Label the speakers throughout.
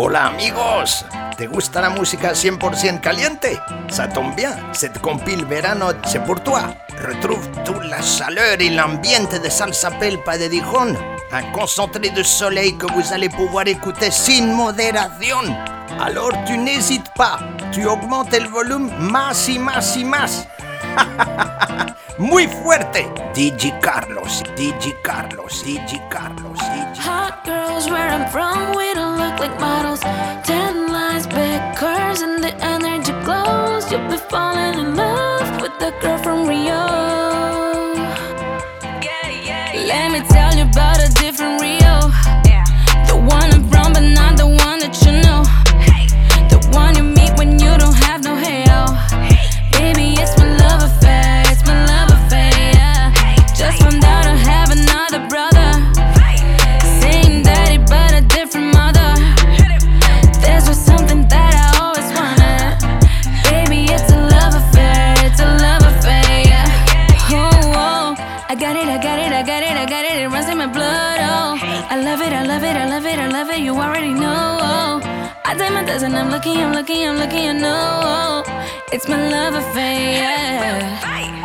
Speaker 1: Hola amigos, ¿te gusta la música 100% caliente? Ça tombe bien, cette compil verano c'est pour toi. Retrouve toute la chaleur et l'ambiance de Salsa Pelpa de Dijon, un concentré de soleil que vous allez pouvoir écouter sin moderación. Alors tu n'hésites pas, tu augmentes el volumen más y más y más. Muy fuerte. DJ Carlos, DJ Carlos, DJ Carlos, DJ.
Speaker 2: Hot girls where I'm from, we don't look like models. Ten lines, big cars, and the energy glows. You'll be falling in love with the girl from and I'm looking, I'm looking, I'm looking, I know it's my love affair. Yeah.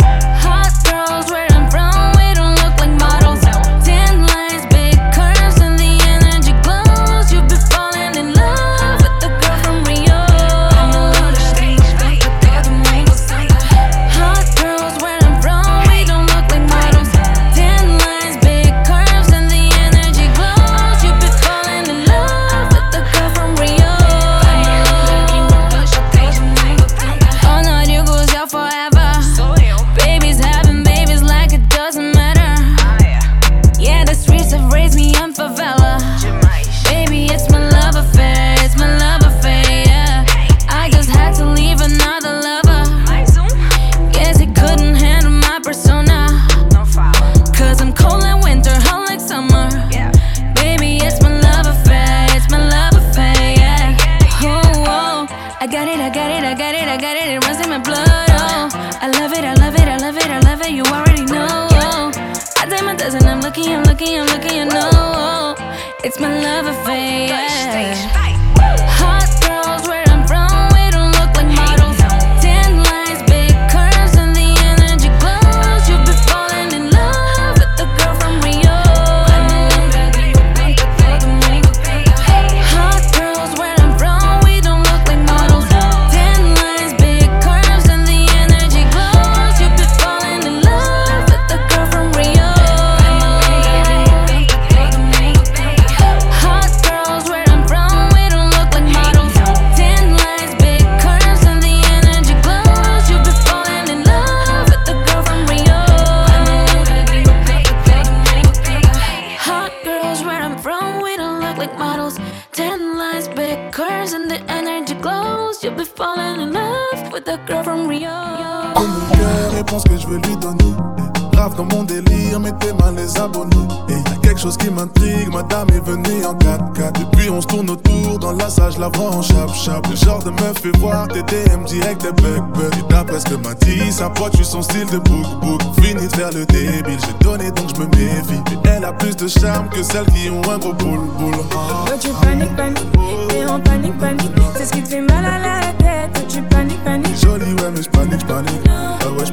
Speaker 3: passage, la prends en chap-chap. Le genre de meuf fait voir tes DM direct, tes buck Et d'après ce que m'a dit, sa pote, tu son style de book-book. Fini de faire le débile, j'ai donné donc je me méfie. Mais elle a plus de charme que celles qui ont un gros boule-boule. Oh,
Speaker 4: ah. tu paniques, paniques, t'es en panique, panique. C'est ce qui te fait mal à la tête. Oh, tu paniques, paniques.
Speaker 3: Jolie, ouais, mais je
Speaker 4: panique, je panique. Ah,
Speaker 3: ah ouais, je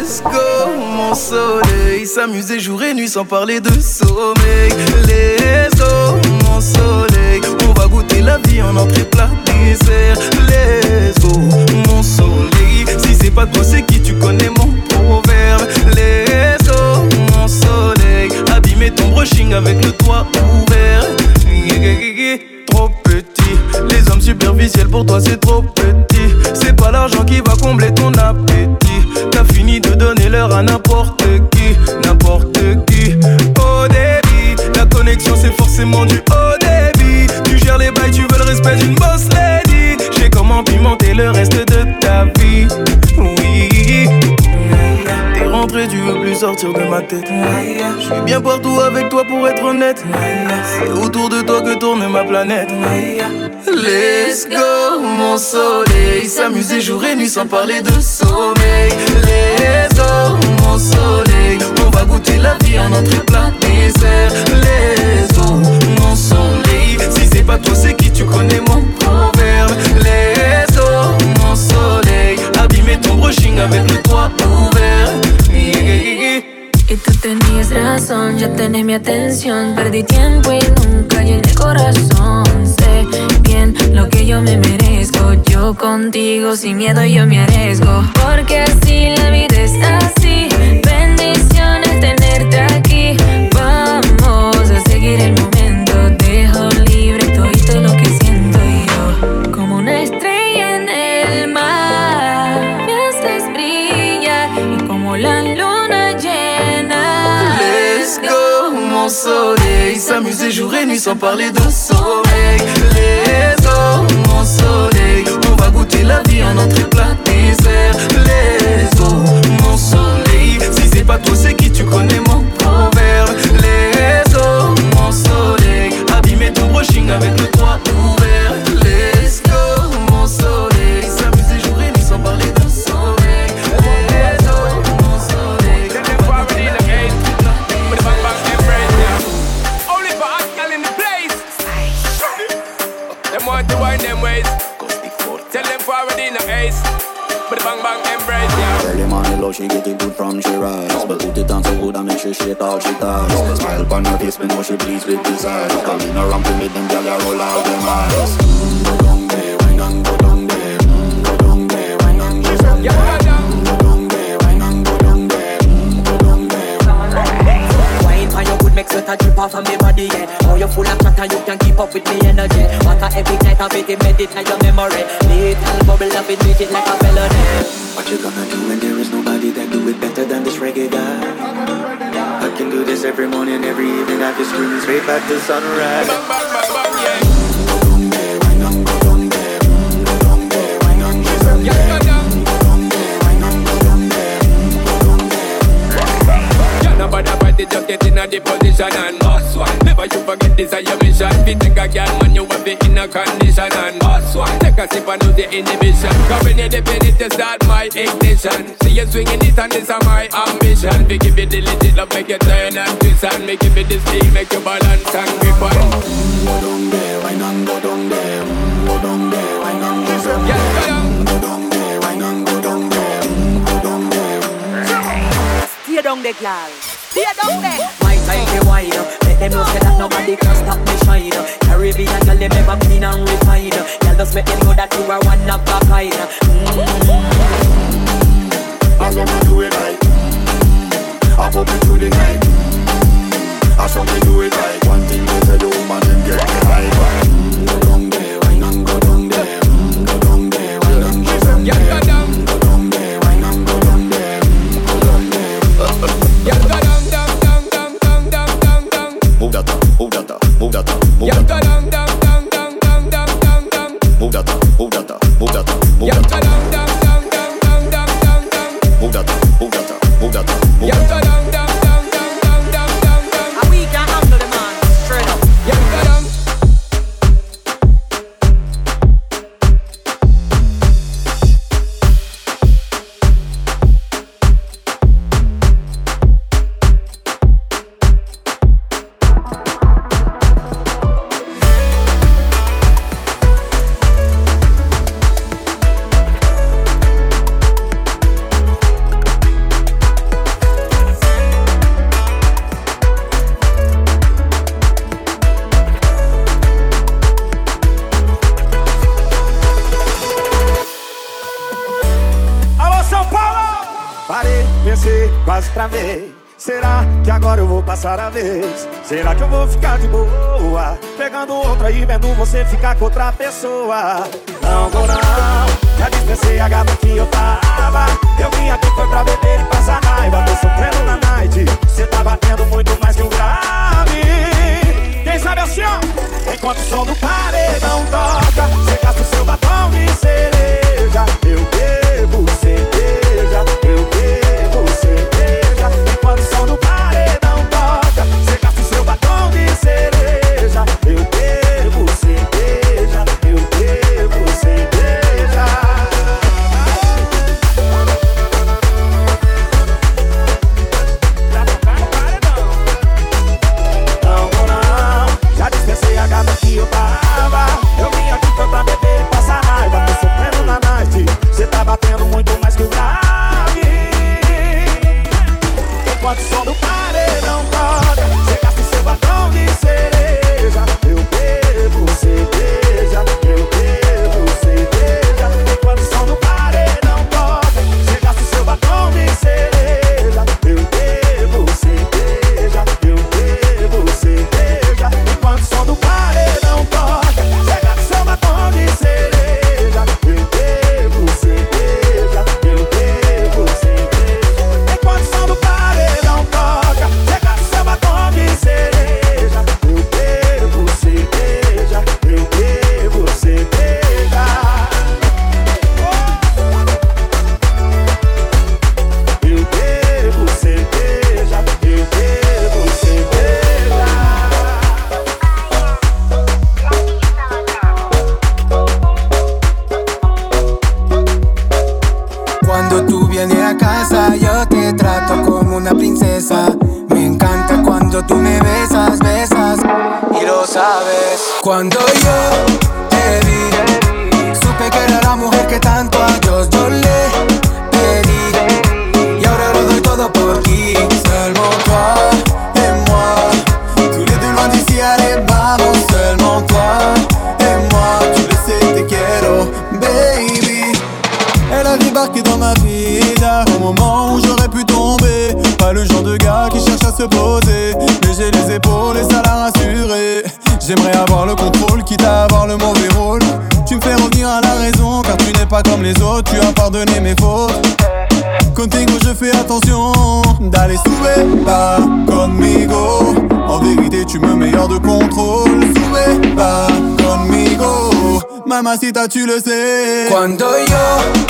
Speaker 5: Let's go, mon soleil. S'amuser jour et nuit sans parler de sommeil. Let's go, mon soleil. On va goûter la vie en entrée plat dessert. Let's go, mon soleil. Si c'est pas toi, c'est qui tu connais mon proverbe. Let's go, mon soleil. Abîmer ton brushing avec le toit ouvert. Trop petit, les hommes superficiels pour toi c'est trop petit. C'est pas l'argent qui va combler ton appétit. T'as fini de donner l'heure à n'importe qui, n'importe qui. Au débit, la connexion c'est forcément du haut débit. Tu gères les bails, tu veux le respect d'une boss lady. J'ai comment pimenter le reste de ta vie. Sortir de ma tête. Je suis bien partout avec toi pour être honnête. C'est autour de toi que tourne ma planète. Let's go, mon soleil. S'amuser jour et nuit sans parler de sommeil. Let's go, mon soleil. On va goûter la vie en entrée plat dessert. Let's go, mon soleil. Si c'est pas toi, c'est qui tu connais mon proverbe. Let's go, mon soleil. Abîmer ton brushing avec le toit ouvert. Yeah.
Speaker 2: Y tú tenías razón, ya tenés mi atención. Perdí tiempo y nunca llené corazón. Sé bien lo que yo me merezco. Yo contigo sin miedo yo me arriesgo. Porque así la vida es así.
Speaker 5: Soleil. S'amuser jour et nuit sans parler de sommeil. Let's go, mon soleil. On va goûter la vie en entrée plat dessert. Let's go, mon soleil. Si c'est pas toi, c'est qui tu connais mon proverbe. Let's go, mon soleil. Abîmer ton brushing avec le
Speaker 6: Early she get it good from she rise. But put it on so good, I make sure shake all she ties Smile on her face, me know she pleased with this eyes Coming around to meet them, girl, you roll out them eyes. Mm, Go down there, wine and go down there? Mm, Go down there, wine and go down there?
Speaker 7: Go down.
Speaker 6: Mm, Go down there, wine and go down there? Mm, Go down there
Speaker 8: Wine for your good make sweat a drip off of me body, yeah. You full of chat and you can keep up with me energy. What a epic night of it, it in your memory. Little bubble up it, treat it like a felony.
Speaker 6: What you gonna do when there is nobody that do it better than this reggae guy? I can do this every morning, every evening I can scream straight back to sunrise
Speaker 7: Bang bang bang yeah.
Speaker 6: And and and
Speaker 7: nobody fight it, just get in a the position and boss one. Never you forget this is your mission. Fi take a girl, man, you have it in a condition and boss one. Take a sip and lose the inhibition. Cause when you depend it, to start my ignition. See you swinging it and this is my ambition. We give it the legit love, make you turn and twist and make it with the speed, make you balance and grip on.
Speaker 6: Go down there, wine and go down there Mm, Go down there, wine and go down
Speaker 7: Yeah,
Speaker 6: there
Speaker 7: go down.
Speaker 6: Go down there, wine and go down there Mm, Go down there
Speaker 8: Stay down there, girl. Stay down there. Time be wide. Let them know say that nobody can stop me shine. Caribbean girl, them ever clean and refined. Girl, just make them know that you are one of a kind.
Speaker 9: As long as do it right I pop it through the night as do it right One thing tell the woman them get the hype
Speaker 10: você quase travei. Será que agora eu vou passar a vez? Será que eu vou ficar de boa? Pegando outra e vendo você ficar com outra pessoa. Não vou não, já dispensei a gata que eu tava. Eu vim aqui foi pra beber e passar raiva. Tô sofrendo na night, cê tá batendo muito mais que um grave. Quem sabe assim, ó? Enquanto o som do paredão toca, cê gasta o seu batom de cereja. Eu bebo cerveja, eu bebo cerveja. Enquanto o som do
Speaker 11: Cuando Mamacita, tu le sais. Cuando yo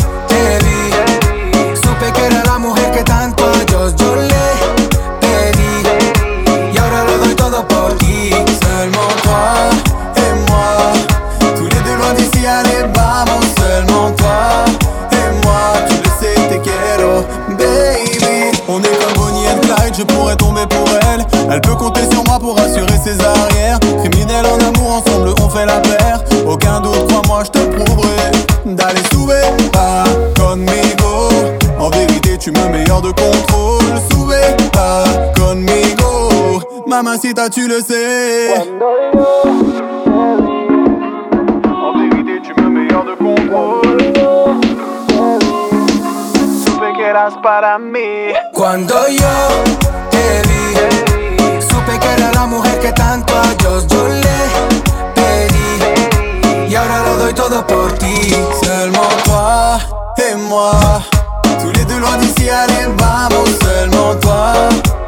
Speaker 11: Sube pas conmigo. Mamacita, tu le sais. En vérité, tu me mets hors de contrôle. Supe que eras para mí. Cuando yo te vi, supe que era la mujer que tanto a Dios yo le pedí. Y ahora lo doy todo por ti. Seulement toi et moi. Loin d'ici, allez, vamos. Seulement toi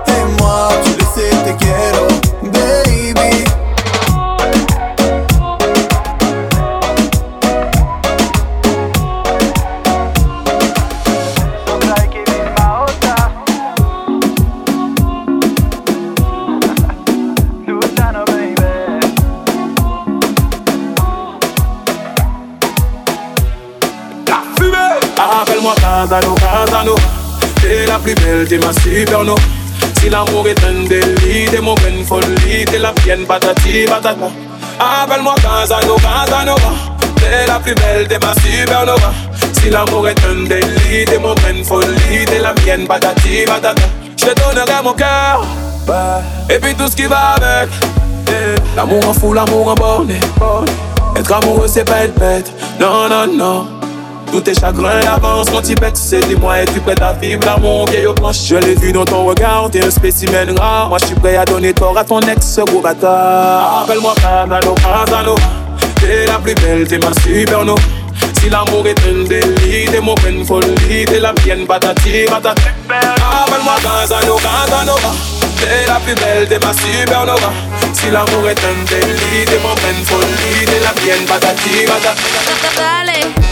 Speaker 11: et moi. Tu le sais, te quiero, baby.
Speaker 12: Appelle-moi Casano, T'es la plus belle, t'es ma superno. Si l'amour est un délit, t'es mon grain folie, t'es la mienne patati patata. Appelle-moi Casano, Casanova. T'es la plus belle, t'es ma supernova. Si l'amour est un délit, t'es mon grain folie, t'es la mienne patati patata. Je te donnerai mon cœur, et puis tout ce qui va avec. L'amour en fou, l'amour en borné. Être amoureux, c'est pas être bête. Non, non, non.
Speaker 13: Tous tes chagrins d'avance, mon petit bête, c'est dis-moi, es-tu prêt à vivre l'amour vieille planches Je l'ai vu dans ton regard, t'es un spécimen rare. Moi, je suis prêt à donner tort à ton ex, gros bâtard. Appelle-moi Casano, Casano. T'es la plus belle, t'es ma superno. Si l'amour est un délit, t'es mon peine folie, t'es la mienne, patati, patati. Appelle-moi Casano, Casano. T'es la plus belle, t'es ma supernova. Si l'amour est un délit, t'es mon peine folie, t'es la mienne, patati, patati.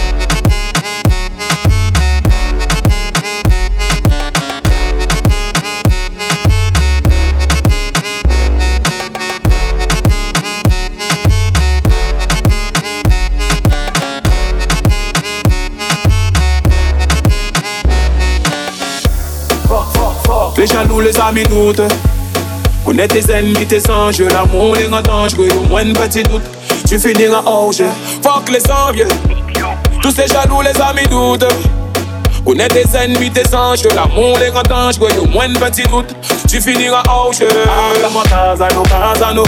Speaker 13: Les jaloux, les amis doutent. Connais tes ennemis, tes anges, l'amour les rend dangereux. Au moins un petit doute, tu finiras jeu Fuck les envieux. Tous ces jaloux, les amis doutent. Connais tes ennemis, tes anges, l'amour les rend dangereux. Au moins un petit doute, tu finiras jeu Appelle-moi Casano, Casano.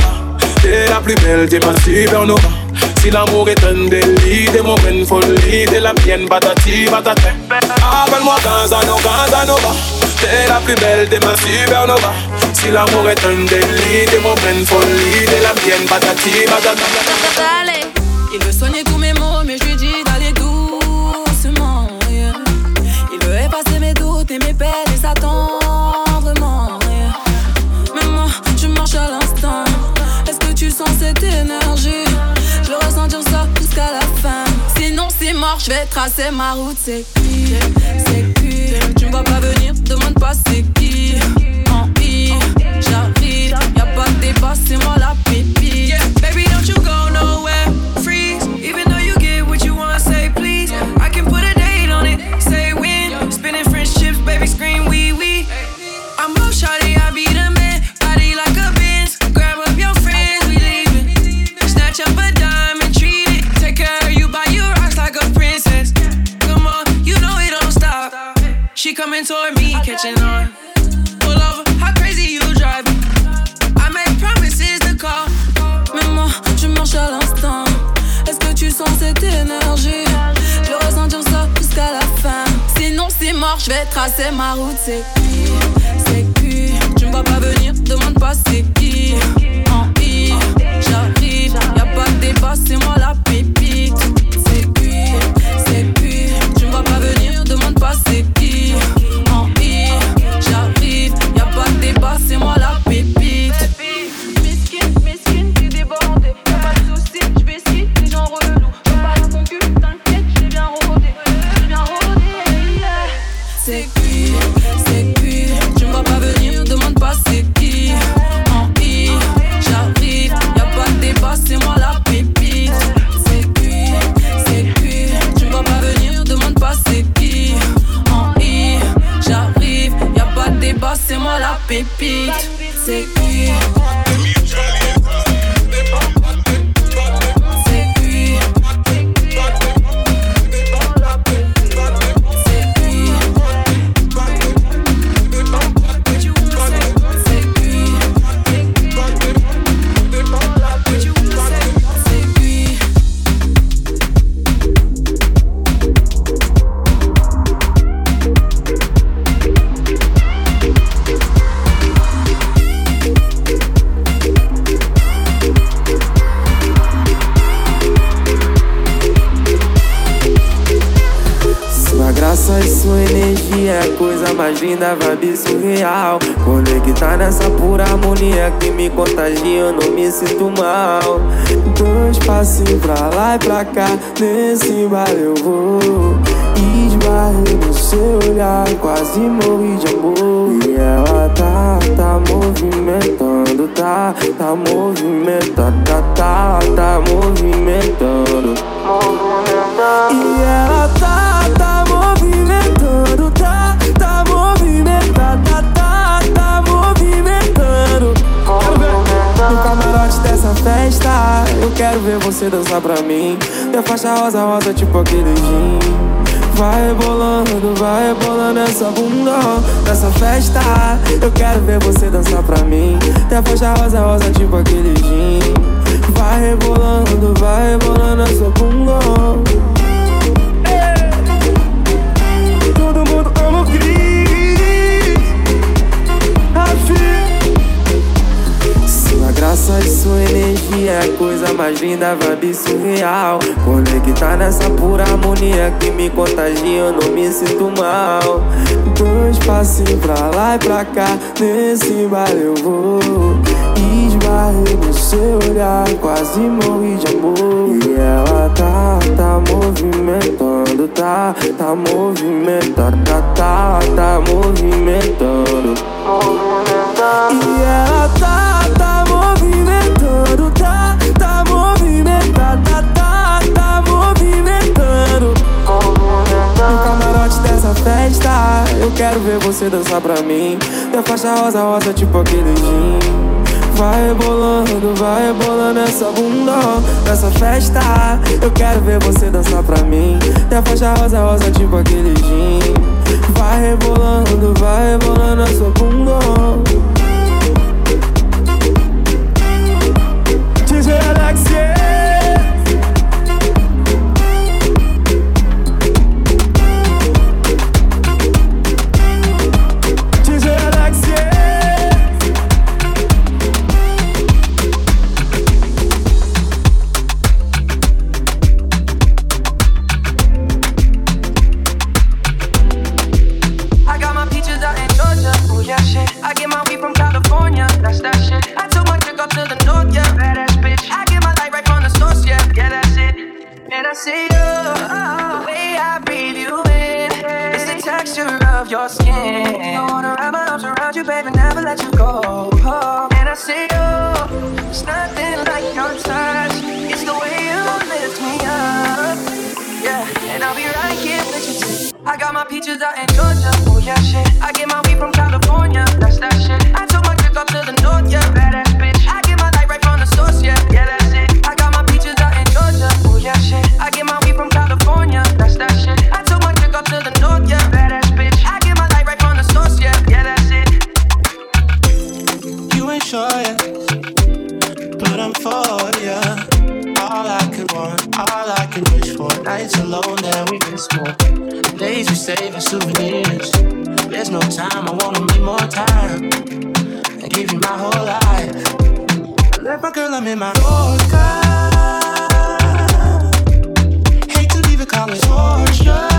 Speaker 13: T'es la plus belle, t'es ma supernova. Si l'amour est un délit, t'es mon peine folie, t'es la mienne, patati, patati. Appelle-moi Casano, Casanova. T'es la plus belle, t'es ma supernova. Si l'amour est un délit, t'es mon pleine folie, t'es la mienne, patati, patata.
Speaker 2: Il veut soigner tous mes mots, mais je lui dis d'aller doucement. Il veut effacer mes doutes et mes peines et s'attend Je vais tracer ma route, c'est qui? C'est qui? Tu me vois pas venir, demande pas c'est qui. En I, j'arrive, y'a pas de débat, c'est moi la pépite.
Speaker 14: Baby, don't you go nowhere. Coming toward me, catching on. Pull over, how crazy you drive. I make promises to call.
Speaker 2: Mais moi, je marche à l'instant. Est-ce que tu sens cette énergie? Je veux ressentir ça jusqu'à la fin. Sinon, c'est mort, je vais tracer ma route. C'est qui? C'est qui? Tu me vois pas venir, demande pas c'est qui. En I, j'arrive, y'a pas de débat, c'est moi la pépite.
Speaker 15: Linda, vibe surreal. Conectar nessa pura harmonia que me contagia, eu não me sinto mal. Dois passinhos pra lá e pra cá, nesse bar eu vou. Esbarrei no seu olhar, quase morri de amor. E ela tá, tá movimentando, tá, tá movimentando, tá, tá, tá movimentando. E ela tá Eu quero ver você dançar pra mim. Minha faixa rosa, rosa, tipo aquele gin. Vai rebolando, vai rebolando essa bunda nessa festa. Eu quero ver você dançar pra mim. Minha faixa rosa, rosa, tipo aquele gin. Vai rebolando, vai rebolando essa bunda. Nossa, de sua energia é coisa mais linda, vibe surreal. Conectar nessa pura harmonia que me contagia, eu não me sinto mal. Dois passinhos pra lá e pra cá, nesse bar eu vou. Esbarrei no seu olhar, quase morri de amor. E ela tá, tá movimentando, tá, tá movimentando, tá, tá, tá. Movimentando. E ela tá. ver você dançar pra mim. Minha faixa rosa, rosa, tipo aquele jean. Vai rebolando, vai rebolando essa bunda, nessa festa. Eu quero ver você dançar pra mim. Minha faixa rosa, rosa, tipo aquele jean. Vai rebolando, vai rebolando essa bunda. DJ Alexia.
Speaker 16: ya. But I'm for ya. All I could want, all I could wish for. Nights alone that we miss more. Days we save as souvenirs. There's no time, I wanna make more time. I give you my whole life. I left my girl, I'm in my Yorker. Hate to leave a call it torture.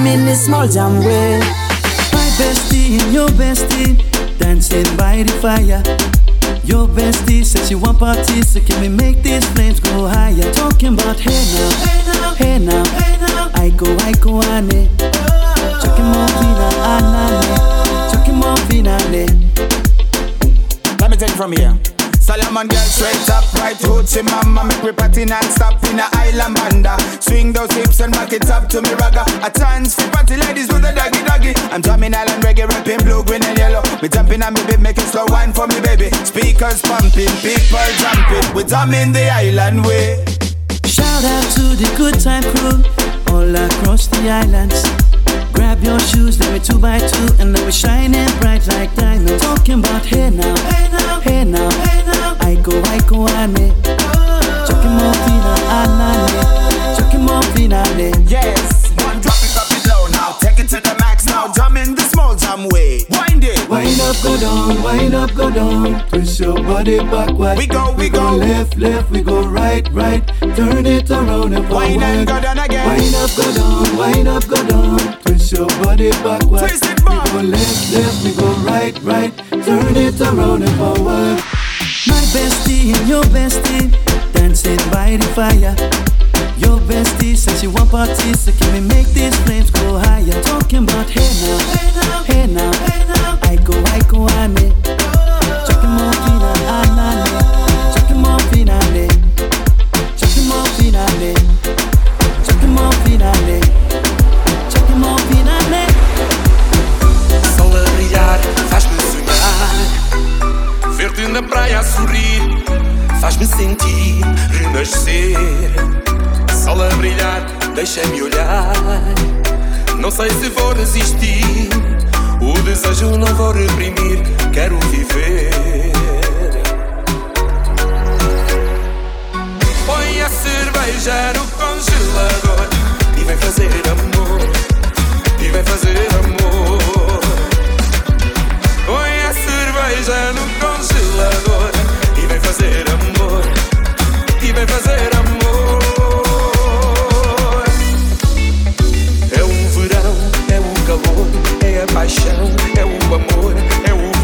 Speaker 17: Jam in this small jam way. My bestie and your bestie, dancing by the fire. Your bestie says she want parties, so can we make these flames go higher? Talking about hey now, hey now, hey now, I go, I go, ane. Chucking more vina, anane. Chucking more vina, ne.
Speaker 10: Let me take it from here. Solomon girl straight up, right hoochie mama Make we party non-stop in a island banda. Swing those hips and back it up to me ragga. A chance for party ladies with the doggy doggy. I'm drumming island reggae, rapping blue, green and yellow. Me jumping on me beat, making slow wine for me baby. Speakers pumping, people jumping. We drumming the island way.
Speaker 17: Shout out to the good time crew all across the islands. Grab your shoes, let me two by two, and let me shining bright like diamonds. Talking about hey now, hey now, hey now, hey now. I go, I go, ane. Chucking more fina, anane. Chucking more fina, ne.
Speaker 10: Yes, one drop it, drop it low now Take it to the max now, jump in the small jam way Wind
Speaker 17: up, go down, wind up, go down. Twist your body backward.
Speaker 10: We go, we go.
Speaker 17: left, left, we go right, right. Turn it around and forward.
Speaker 10: Wind and go down again.
Speaker 17: Wind up, go down, wind up, go down. Twist your body backward.
Speaker 10: Twist it
Speaker 17: We go left, left, we go right, right. Turn it around and forward. My bestie and your bestie dancing by the fire. Your bestie says she want parties, so can we make these flames go higher? Talking about hey now, hey now, hey now. I go, I go, fina, ne.
Speaker 13: Sol a brilhar, faz-me sonhar. Ver-te na praia a sorrir, faz-me sentir renascer. Sol a brilhar, deixa-me olhar. Não sei se vou resistir, o desejo não vou reprimir, quero viver. Põe a cerveja no congelador e vem fazer amor, e vem fazer amor. Põe a cerveja no congelador e vem fazer amor, e vem fazer amor. É paixão, é o amor, é o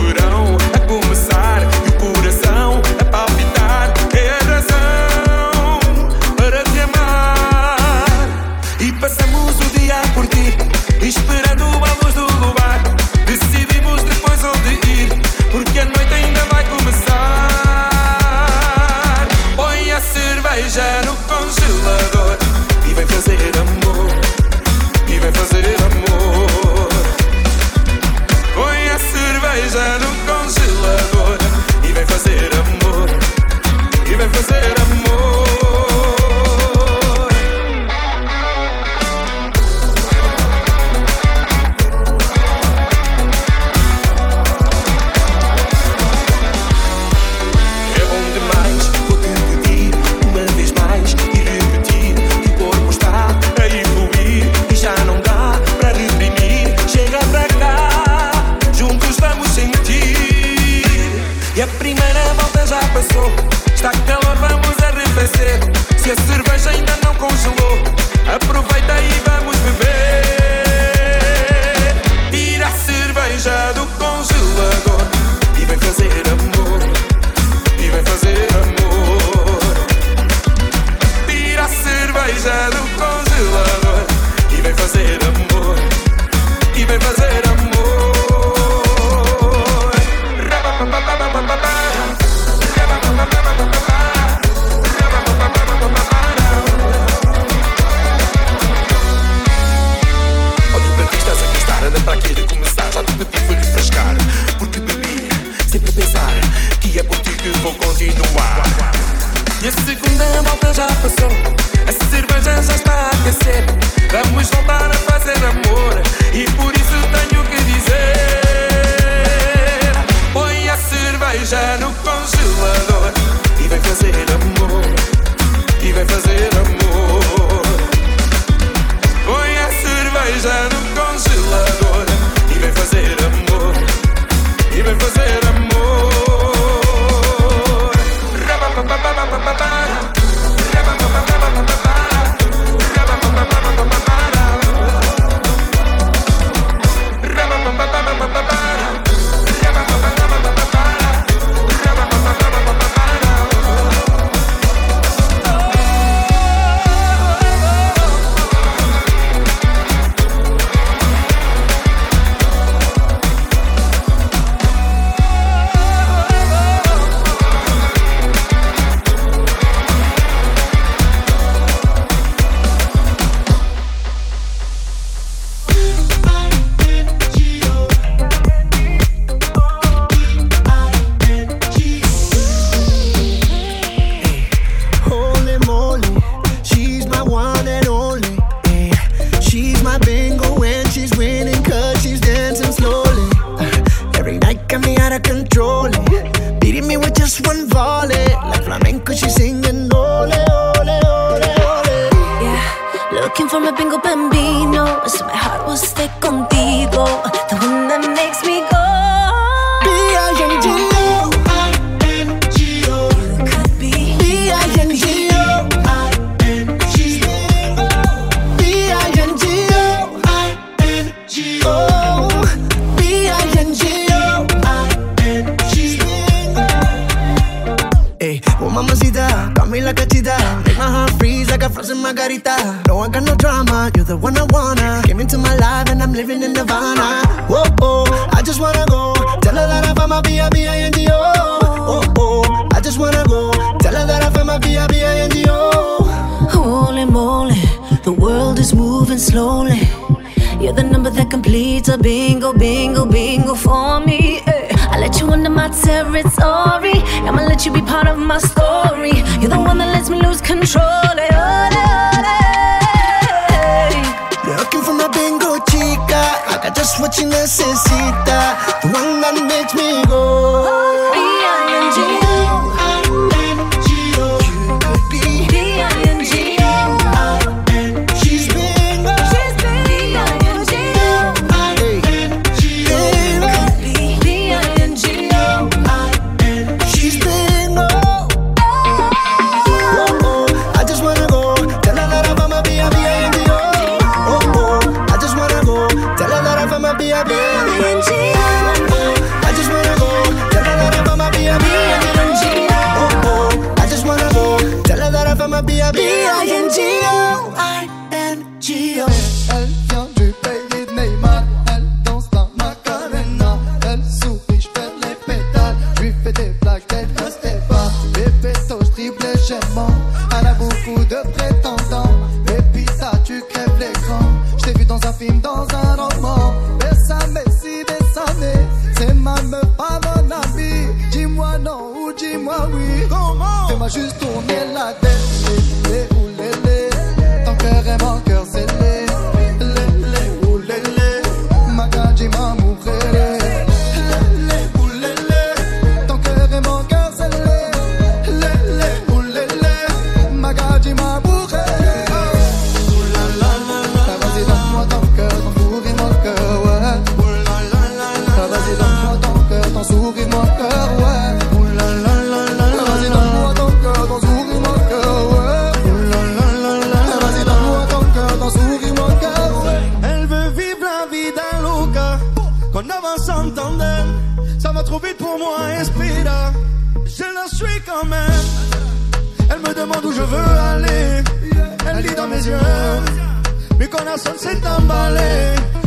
Speaker 18: mamacita, got me like a cheetah. Make my heart freeze like a frozen margarita. No, I got no drama, you're the one I wanna. Came into my life and I'm living in nirvana. Whoa, oh, I just wanna go. Tell her that I found my B-I-B-I-N-G-O. Oh, oh, I just wanna go. Tell her that I found my B-I-B-I-N-G-O.
Speaker 2: Holy moly, the world is moving slowly. You're the number that completes a bingo, bingo, bingo for me. eh. Let you into my territory. I'ma let you be part of my story. You're the one that lets me lose control. Hey, oh, ole,
Speaker 18: oh, ole. Looking for my bingo chica. I got just what you necesita. The one that makes me go.
Speaker 19: tourner la tête.
Speaker 18: Tant que les yeux. Mi corazón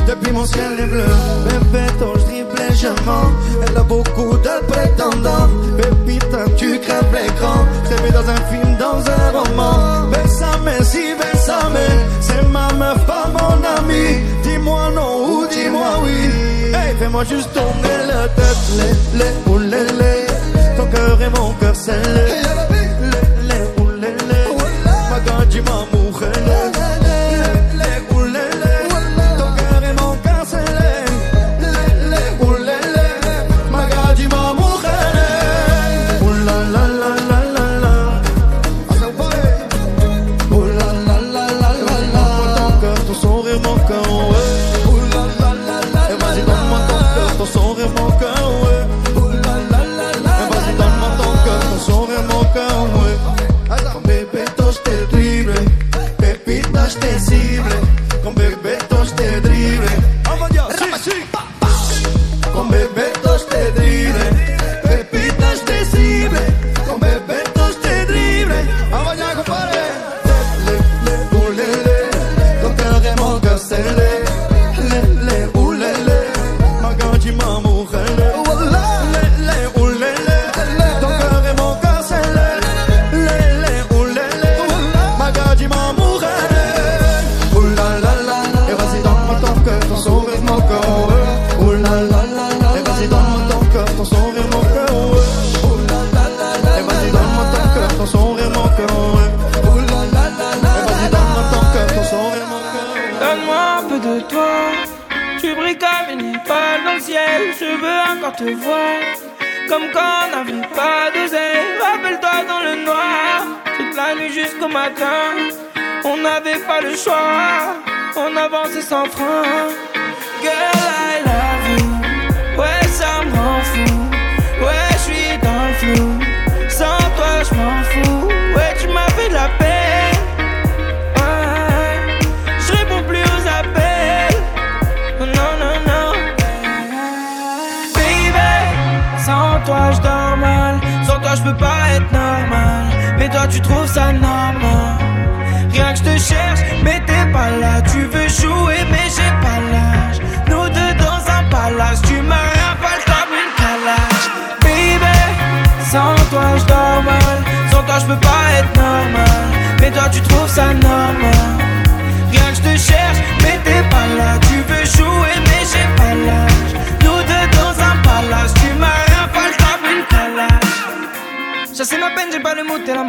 Speaker 18: depuis mon ciel est bleu. Bébé, ton dribble légèrement. Elle a beaucoup de prétendants. Mais putain, tu crèves l'écran. Je t'ai vu dans un film, dans un roman. Bessame, si, bessame. C'est ma meuf, pas mon ami. Dis-moi non ou dis-moi oui. Hey, fais-moi juste tourner la tête. Lé, lé, ou lé. Ton cœur et mon cœur, c'est lé. Lé, lé, ou lé, lé. Ma
Speaker 20: dis-moi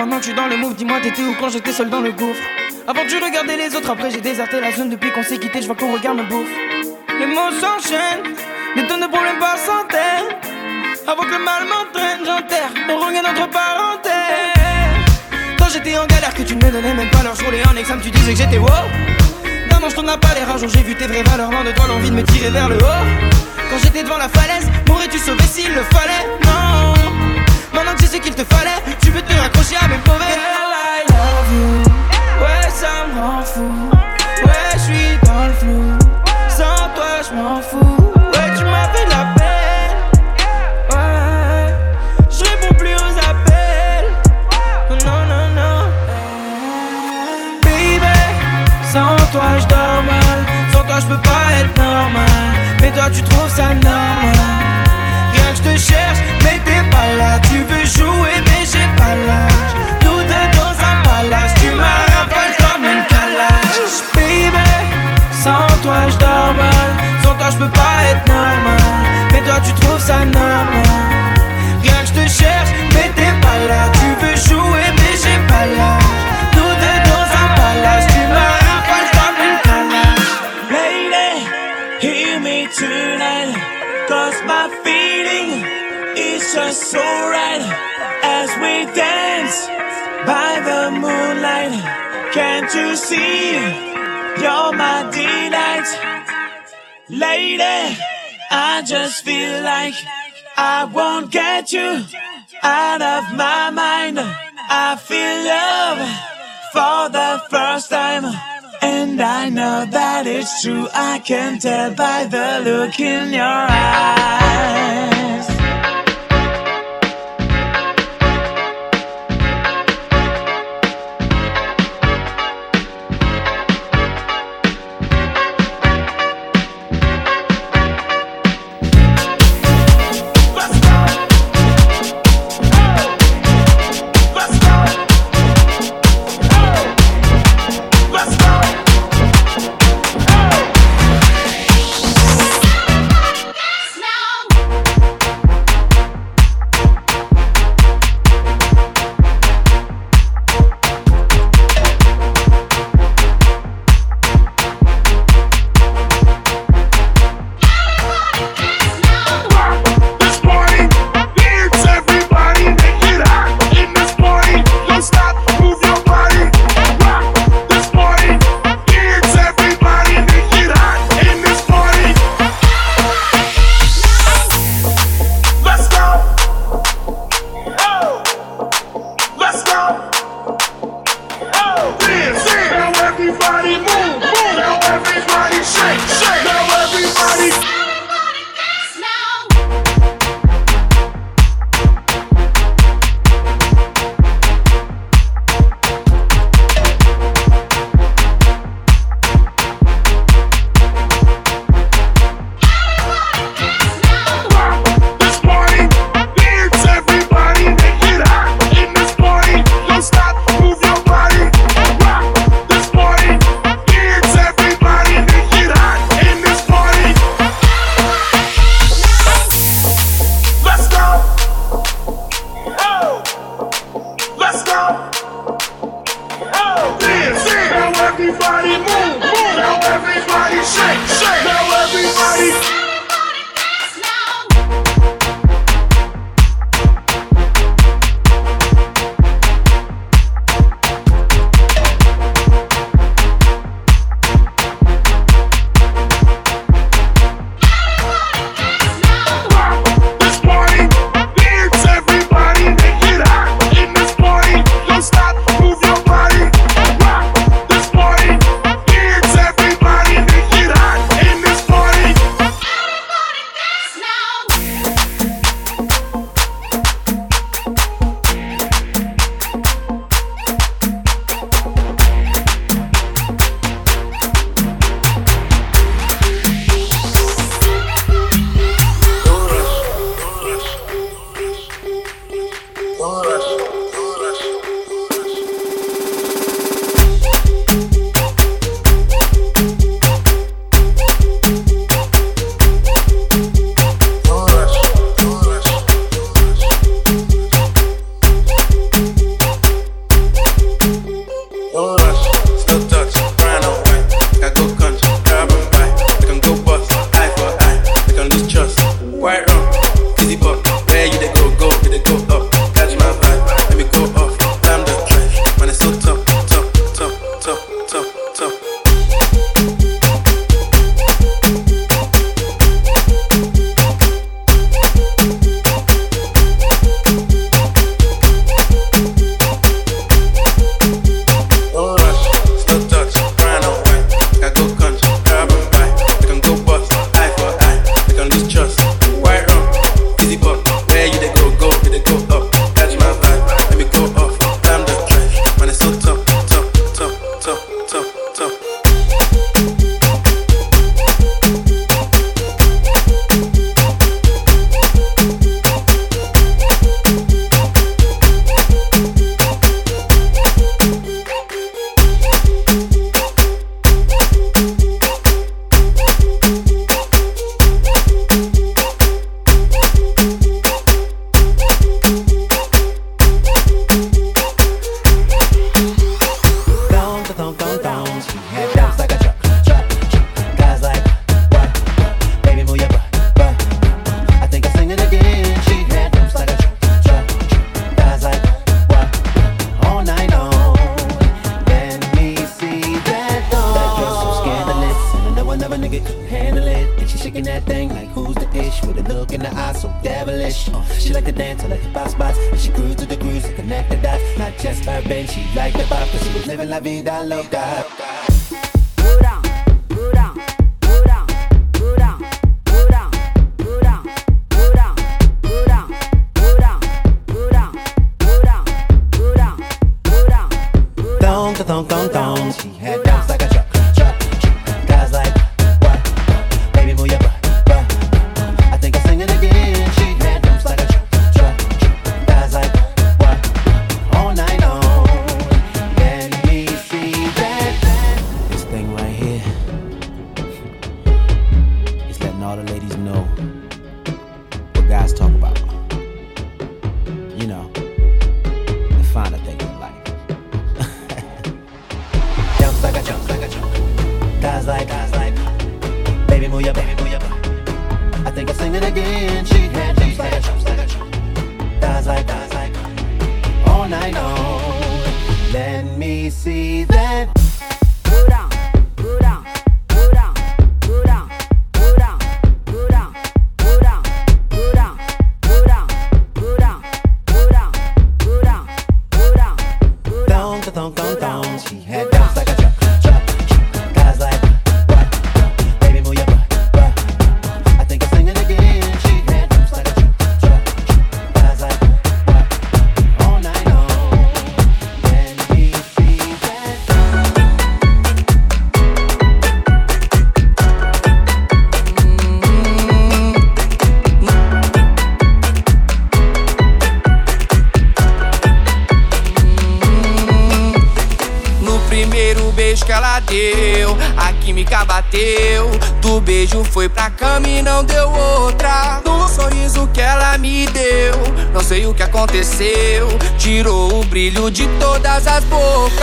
Speaker 20: maintenant tu es dans le move, dis-moi t'étais où quand j'étais seul dans le gouffre? Avant je regardais les autres, après j'ai déserté la zone depuis qu'on s'est quitté, je vois qu'on regarde me bouffe. Les mots s'enchaînent, des tonnes de problèmes par centaines. Avant que le mal m'entraîne, j'enterre mon regard entre parenthèses. Quand j'étais en galère, que tu ne me donnais même pas leur jour, les en examen, tu disais que j'étais wow. D'un manche, t'en as pas les rages, j'ai vu tes vraies valeurs, loin de toi l'envie de me tirer vers le haut. Quand j'étais devant la falaise, m'aurais-tu sauvé s'il le fallait? Non! Maintenant que tu sais qu'il te fallait, tu veux te raccrocher à mes mauvais. Girl, I love you. Ouais, ça me rend fou. Ouais, je suis dans le flou. Sans toi, je m'en fous. Ouais, tu m'as fait de la peine. Ouais, je réponds plus aux appels. Non, non, non. Baby, sans toi, je dors mal. Sans toi, je peux pas être normal. Mais toi, tu trouves ça normal. Rien que je te cherche, pas là. Tu veux jouer,
Speaker 21: Can't you see? You're my delight. Lady, I just feel like I won't get you out of my mind. I feel love for the first time. And I know that it's true. I can tell by the look in your eyes.
Speaker 16: A
Speaker 22: química bateu, do beijo foi pra cama e não deu outra. No sorriso que ela me deu, não sei o que aconteceu. Tirou o brilho de todas as bocas.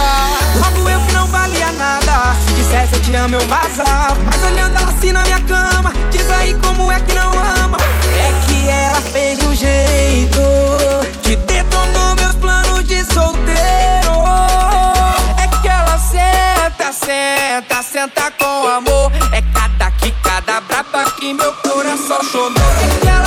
Speaker 22: Logo eu que não valia nada, se dissesse eu te amo eu vazava. Mas olhando ela assim na minha cama, diz aí como é que não ama. É que ela fez o um jeito de ter. senta, senta, senta com amor. É cada que cada braba que meu coração chorou.